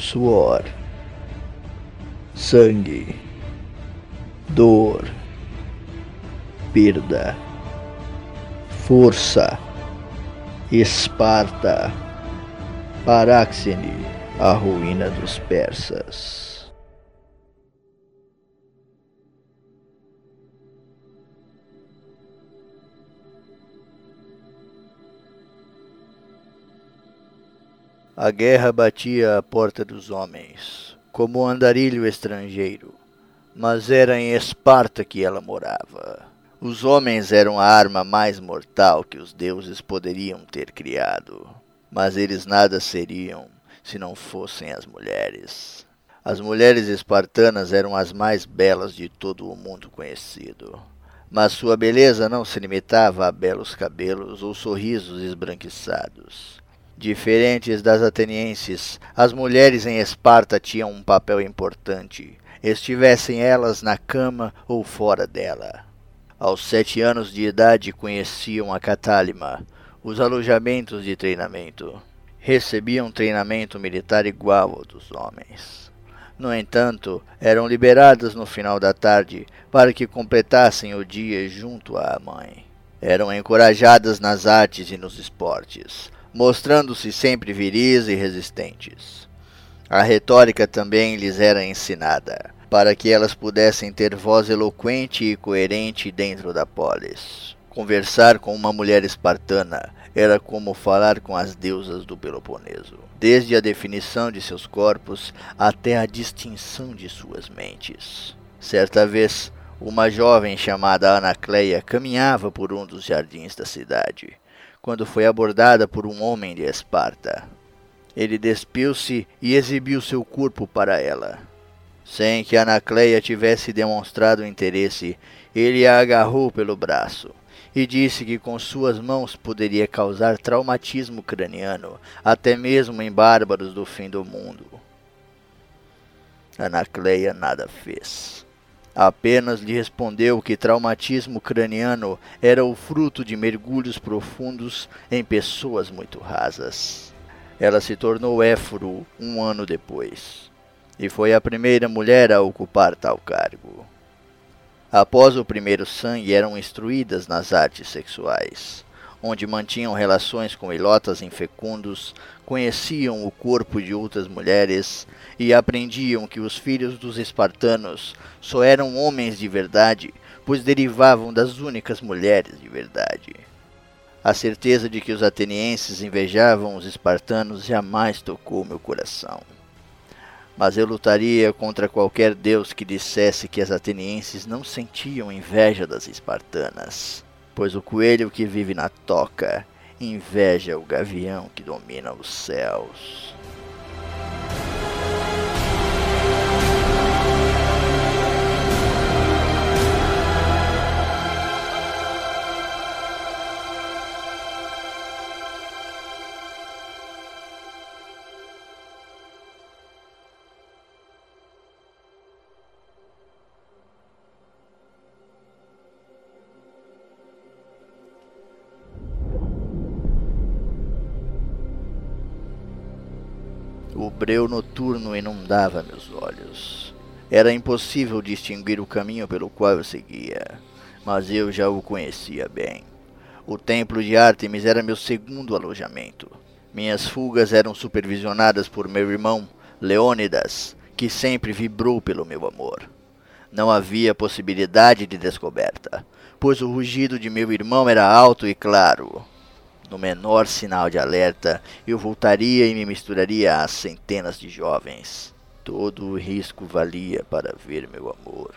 suor, sangue, dor, perda, força, Esparta, Paráxene, a ruína dos persas. A guerra batia à porta dos homens, como um andarilho estrangeiro, mas era em Esparta que ela morava. Os homens eram a arma mais mortal que os deuses poderiam ter criado, mas eles nada seriam se não fossem as mulheres. As mulheres espartanas eram as mais belas de todo o mundo conhecido, mas sua beleza não se limitava a belos cabelos ou sorrisos esbranquiçados. Diferentes das atenienses, as mulheres em Esparta tinham um papel importante, estivessem elas na cama ou fora dela. Aos sete anos de idade conheciam a Catálima, os alojamentos de treinamento. Recebiam treinamento militar igual ao dos homens. No entanto, eram liberadas no final da tarde para que completassem o dia junto à mãe. Eram encorajadas nas artes e nos esportes mostrando-se sempre viris e resistentes. A retórica também lhes era ensinada, para que elas pudessem ter voz eloquente e coerente dentro da polis. Conversar com uma mulher espartana era como falar com as deusas do Peloponeso, desde a definição de seus corpos até a distinção de suas mentes. Certa vez, uma jovem chamada Anacleia caminhava por um dos jardins da cidade quando foi abordada por um homem de Esparta. Ele despiu-se e exibiu seu corpo para ela. Sem que Anacleia tivesse demonstrado interesse, ele a agarrou pelo braço e disse que com suas mãos poderia causar traumatismo craniano, até mesmo em bárbaros do fim do mundo. Anacleia nada fez. Apenas lhe respondeu que traumatismo craniano era o fruto de mergulhos profundos em pessoas muito rasas. Ela se tornou éforo um ano depois e foi a primeira mulher a ocupar tal cargo. Após o primeiro sangue, eram instruídas nas artes sexuais, onde mantinham relações com ilotas infecundos, conheciam o corpo de outras mulheres e aprendiam que os filhos dos espartanos só eram homens de verdade, pois derivavam das únicas mulheres de verdade. A certeza de que os atenienses invejavam os espartanos jamais tocou meu coração. Mas eu lutaria contra qualquer deus que dissesse que as atenienses não sentiam inveja das espartanas, pois o coelho que vive na toca inveja o gavião que domina os céus. Breu noturno inundava meus olhos. Era impossível distinguir o caminho pelo qual eu seguia, mas eu já o conhecia bem. O templo de Ártemis era meu segundo alojamento. Minhas fugas eram supervisionadas por meu irmão, Leônidas, que sempre vibrou pelo meu amor. Não havia possibilidade de descoberta, pois o rugido de meu irmão era alto e claro, no menor sinal de alerta, eu voltaria e me misturaria às centenas de jovens. Todo o risco valia para ver meu amor.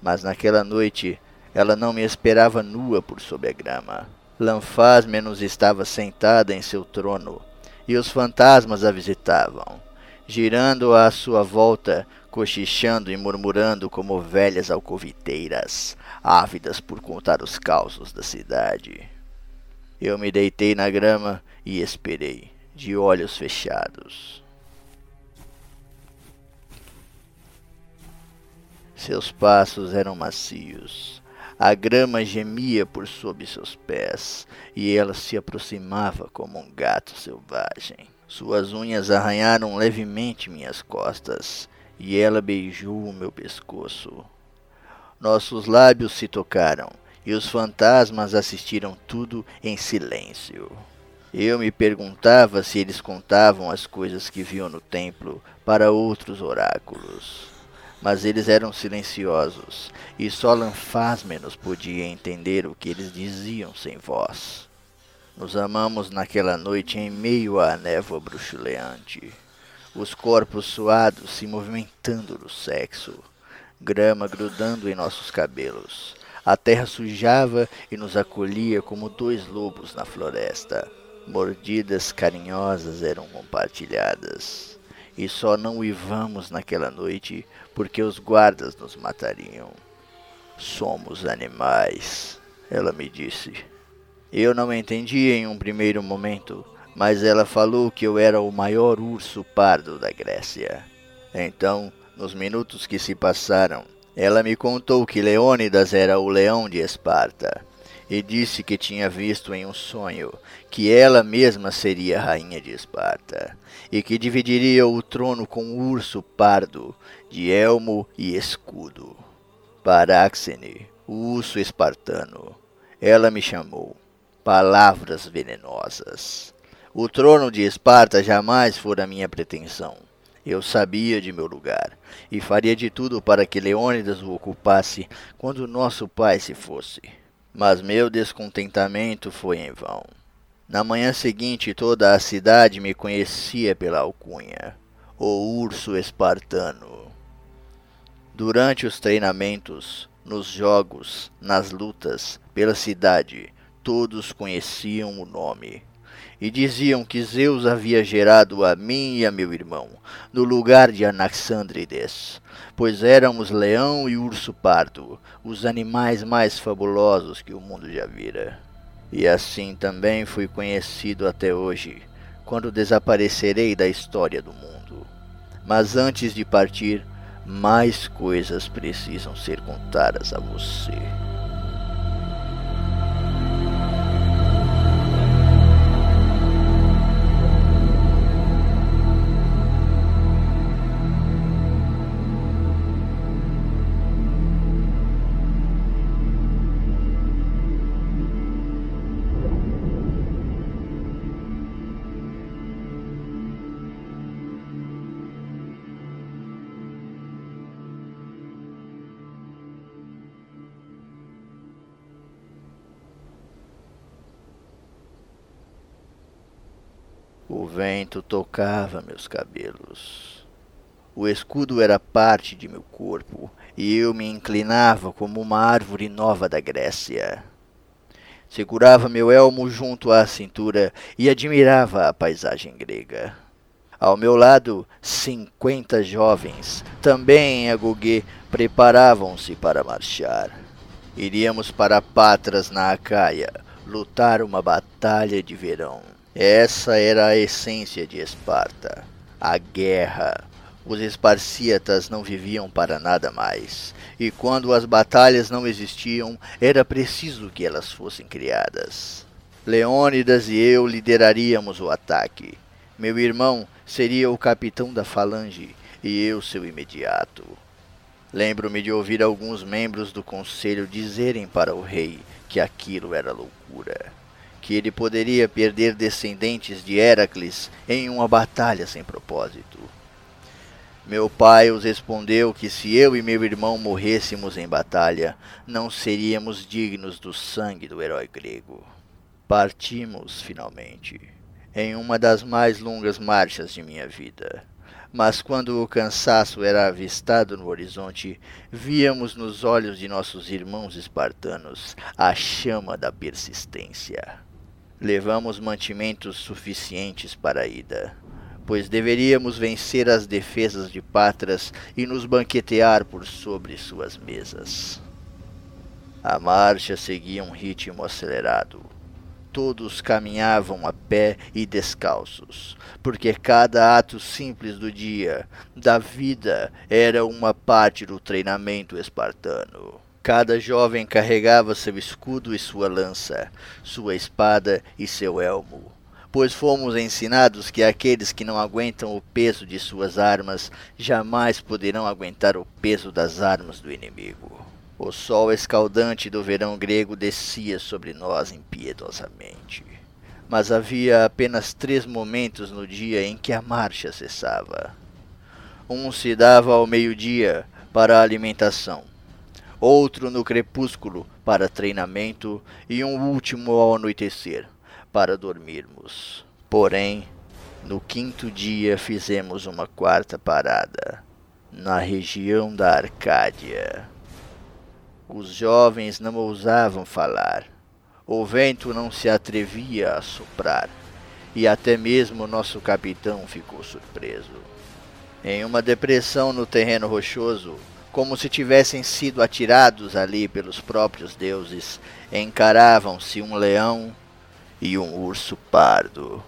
Mas naquela noite, ela não me esperava nua por sob a grama. Lanfasmenos estava sentada em seu trono, e os fantasmas a visitavam, girando à sua volta, cochichando e murmurando como velhas alcoviteiras, ávidas por contar os causos da cidade. Eu me deitei na grama e esperei, de olhos fechados. Seus passos eram macios. A grama gemia por sob seus pés e ela se aproximava como um gato selvagem. Suas unhas arranharam levemente minhas costas e ela beijou o meu pescoço. Nossos lábios se tocaram e os fantasmas assistiram tudo em silêncio. Eu me perguntava se eles contavam as coisas que viam no templo para outros oráculos. Mas eles eram silenciosos, e só Lanfásmenos podia entender o que eles diziam sem voz. Nos amamos naquela noite em meio à névoa bruxuleante, os corpos suados se movimentando no sexo, grama grudando em nossos cabelos. A terra sujava e nos acolhia como dois lobos na floresta. Mordidas carinhosas eram compartilhadas. E só não uivamos naquela noite porque os guardas nos matariam. Somos animais, ela me disse. Eu não entendi em um primeiro momento, mas ela falou que eu era o maior urso pardo da Grécia. Então, nos minutos que se passaram, ela me contou que Leônidas era o leão de Esparta e disse que tinha visto em um sonho que ela mesma seria rainha de Esparta e que dividiria o trono com o urso pardo de elmo e escudo. Paráxene, o urso espartano, ela me chamou. Palavras venenosas. O trono de Esparta jamais fora minha pretensão. Eu sabia de meu lugar e faria de tudo para que Leônidas o ocupasse quando nosso pai se fosse. Mas meu descontentamento foi em vão. Na manhã seguinte, toda a cidade me conhecia pela alcunha, o urso espartano. Durante os treinamentos, nos jogos, nas lutas, pela cidade, todos conheciam o nome e diziam que Zeus havia gerado a mim e a meu irmão, no lugar de Anaxandrides, pois éramos leão e urso pardo, os animais mais fabulosos que o mundo já vira. E assim também fui conhecido até hoje, quando desaparecerei da história do mundo. Mas antes de partir, mais coisas precisam ser contadas a você. O vento tocava meus cabelos. O escudo era parte de meu corpo e eu me inclinava como uma árvore nova da Grécia. Segurava meu elmo junto à cintura e admirava a paisagem grega. Ao meu lado, cinquenta jovens, também em Agogê, preparavam-se para marchar. Iríamos para Patras, na Acaia, lutar uma batalha de verão. Essa era a essência de Esparta, a guerra. Os esparcíatas não viviam para nada mais, e quando as batalhas não existiam, era preciso que elas fossem criadas. Leônidas e eu lideraríamos o ataque. Meu irmão seria o capitão da falange e eu seu imediato. Lembro-me de ouvir alguns membros do conselho dizerem para o rei que aquilo era loucura que ele poderia perder descendentes de Heracles em uma batalha sem propósito. Meu pai os respondeu que se eu e meu irmão morrêssemos em batalha, não seríamos dignos do sangue do herói grego. Partimos, finalmente, em uma das mais longas marchas de minha vida. Mas quando o cansaço era avistado no horizonte, víamos nos olhos de nossos irmãos espartanos a chama da persistência. Levamos mantimentos suficientes para a ida, pois deveríamos vencer as defesas de Patras e nos banquetear por sobre suas mesas. A marcha seguia um ritmo acelerado. Todos caminhavam a pé e descalços, porque cada ato simples do dia, da vida, era uma parte do treinamento espartano. Cada jovem carregava seu escudo e sua lança, sua espada e seu elmo. pois fomos ensinados que aqueles que não aguentam o peso de suas armas jamais poderão aguentar o peso das armas do inimigo. O sol escaldante do verão grego descia sobre nós impiedosamente. Mas havia apenas três momentos no dia em que a marcha cessava. Um se dava ao meio-dia para a alimentação, outro no crepúsculo para treinamento e um último ao anoitecer para dormirmos. Porém, no quinto dia fizemos uma quarta parada, na região da Arcádia. Os jovens não ousavam falar, o vento não se atrevia a soprar, e até mesmo nosso capitão ficou surpreso. Em uma depressão no terreno rochoso, como se tivessem sido atirados ali pelos próprios deuses, encaravam-se um leão e um urso pardo.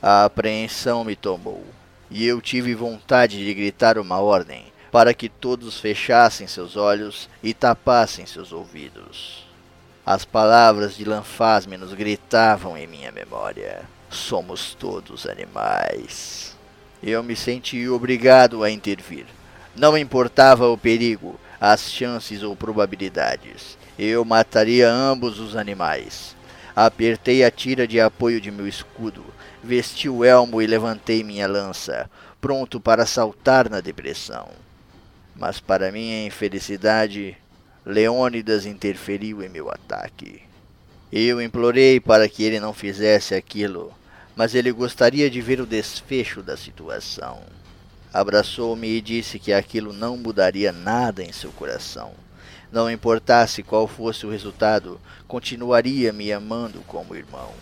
A apreensão me tomou, e eu tive vontade de gritar uma ordem para que todos fechassem seus olhos e tapassem seus ouvidos. As palavras de Lanfasmenos gritavam em minha memória: Somos todos animais. Eu me senti obrigado a intervir. Não importava o perigo, as chances ou probabilidades. Eu mataria ambos os animais. Apertei a tira de apoio de meu escudo, vesti o elmo e levantei minha lança, pronto para saltar na depressão. Mas para minha infelicidade, Leônidas interferiu em meu ataque. Eu implorei para que ele não fizesse aquilo, mas ele gostaria de ver o desfecho da situação. Abraçou-me e disse que aquilo não mudaria nada em seu coração não importasse qual fosse o resultado, continuaria me amando como irmão.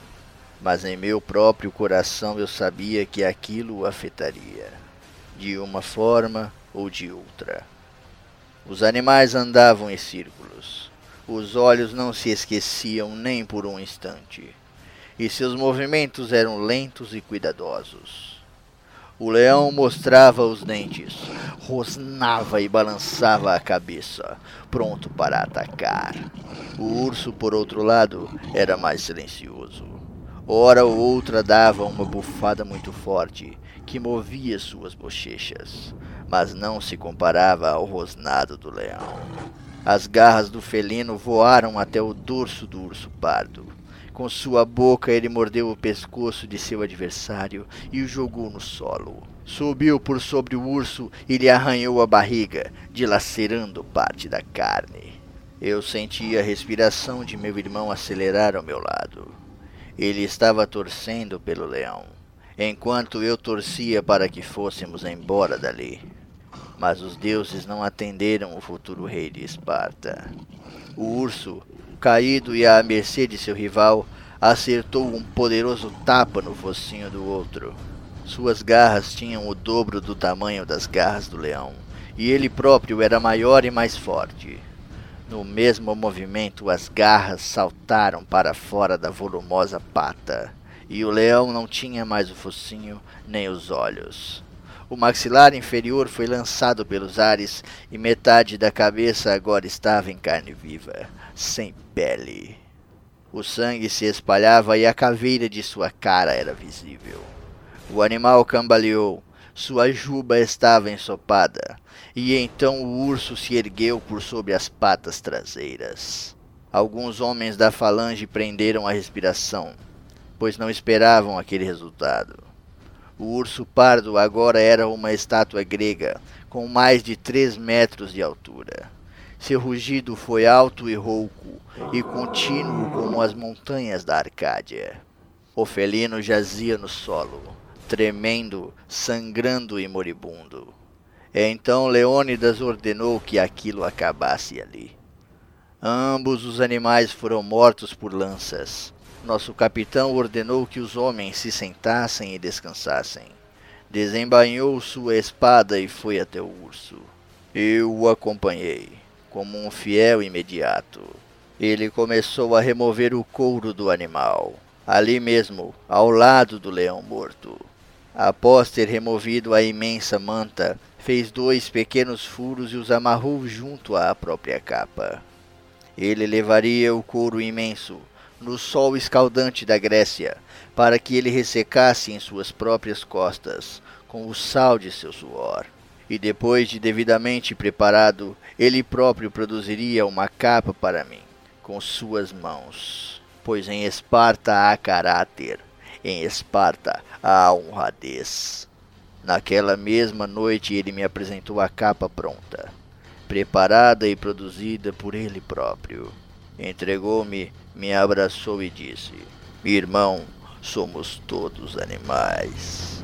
Mas em meu próprio coração eu sabia que aquilo o afetaria, de uma forma ou de outra. Os animais andavam em círculos. Os olhos não se esqueciam nem por um instante, e seus movimentos eram lentos e cuidadosos. O leão mostrava os dentes, rosnava e balançava a cabeça, pronto para atacar. O urso, por outro lado, era mais silencioso. Ora ou outra dava uma bufada muito forte, que movia suas bochechas, mas não se comparava ao rosnado do leão. As garras do felino voaram até o dorso do urso pardo, com sua boca ele mordeu o pescoço de seu adversário e o jogou no solo. Subiu por sobre o urso e lhe arranhou a barriga, dilacerando parte da carne. Eu senti a respiração de meu irmão acelerar ao meu lado. Ele estava torcendo pelo leão, enquanto eu torcia para que fôssemos embora dali. Mas os deuses não atenderam o futuro rei de Esparta. O urso caído e à mercê de seu rival, acertou um poderoso tapa no focinho do outro. Suas garras tinham o dobro do tamanho das garras do leão, e ele próprio era maior e mais forte. No mesmo movimento, as garras saltaram para fora da volumosa pata, e o leão não tinha mais o focinho nem os olhos. O maxilar inferior foi lançado pelos ares e metade da cabeça agora estava em carne viva, sem pele. O sangue se espalhava e a caveira de sua cara era visível. O animal cambaleou, sua juba estava ensopada, e então o urso se ergueu por sobre as patas traseiras. Alguns homens da falange prenderam a respiração, pois não esperavam aquele resultado. O urso pardo agora era uma estátua grega, com mais de três metros de altura. Seu rugido foi alto e rouco, e contínuo como as montanhas da Arcádia. O felino jazia no solo, tremendo, sangrando e moribundo. Então Leônidas ordenou que aquilo acabasse ali. Ambos os animais foram mortos por lanças, nosso capitão ordenou que os homens se sentassem e descansassem. Desembainhou sua espada e foi até o urso. Eu o acompanhei, como um fiel imediato. Ele começou a remover o couro do animal, ali mesmo, ao lado do leão morto. Após ter removido a imensa manta, fez dois pequenos furos e os amarrou junto à própria capa. Ele levaria o couro imenso, no sol escaldante da Grécia, para que ele ressecasse em suas próprias costas, com o sal de seu suor. E depois de devidamente preparado, ele próprio produziria uma capa para mim, com suas mãos. Pois em Esparta há caráter, em Esparta há honradez. Naquela mesma noite ele me apresentou a capa pronta, preparada e produzida por ele próprio. Entregou-me, me abraçou e disse: Irmão, somos todos animais.